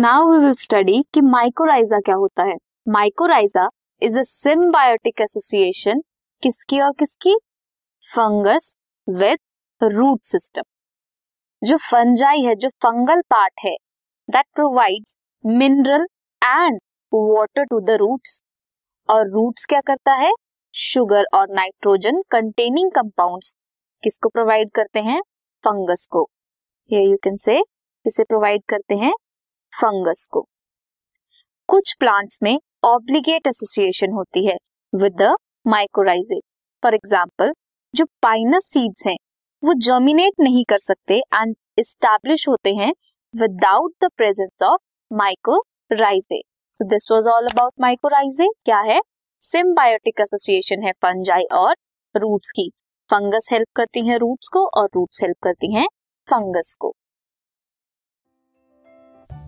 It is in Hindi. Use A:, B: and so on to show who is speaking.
A: नाउ वी विल स्टडी कि माइकोराइजा क्या होता है। Mycorrhiza is a symbiotic association किसकी और किसकी? फंगस विथ रूट सिस्टम जो फंजाई है, जो फंगल पार्ट है that provides mineral and water to the roots और रूट्स क्या करता है? शुगर और नाइट्रोजन कंटेनिंग कंपाउंड्स किसको प्रोवाइड करते हैं? फंगस को। यू कैन से किसे प्रोवाइड करते हैं फंगस को। कुछ प्लांट्स में ऑब्लिगेट एसोसिएशन होती है with the mycorrhizae for example जो पाइनस सीड्स हैं, वो जर्मिनेट नहीं कर सकते एंड इस्टेब्लिश होते हैं without the presence of mycorrhizae so this was all about mycorrhizae क्या है? सिम्बायोटिक एसोसिएशन है फंजाई और रूट्स की। फंगस हेल्प करती हैं रूट्स को और रूट्स हेल्प करती हैं फंगस को।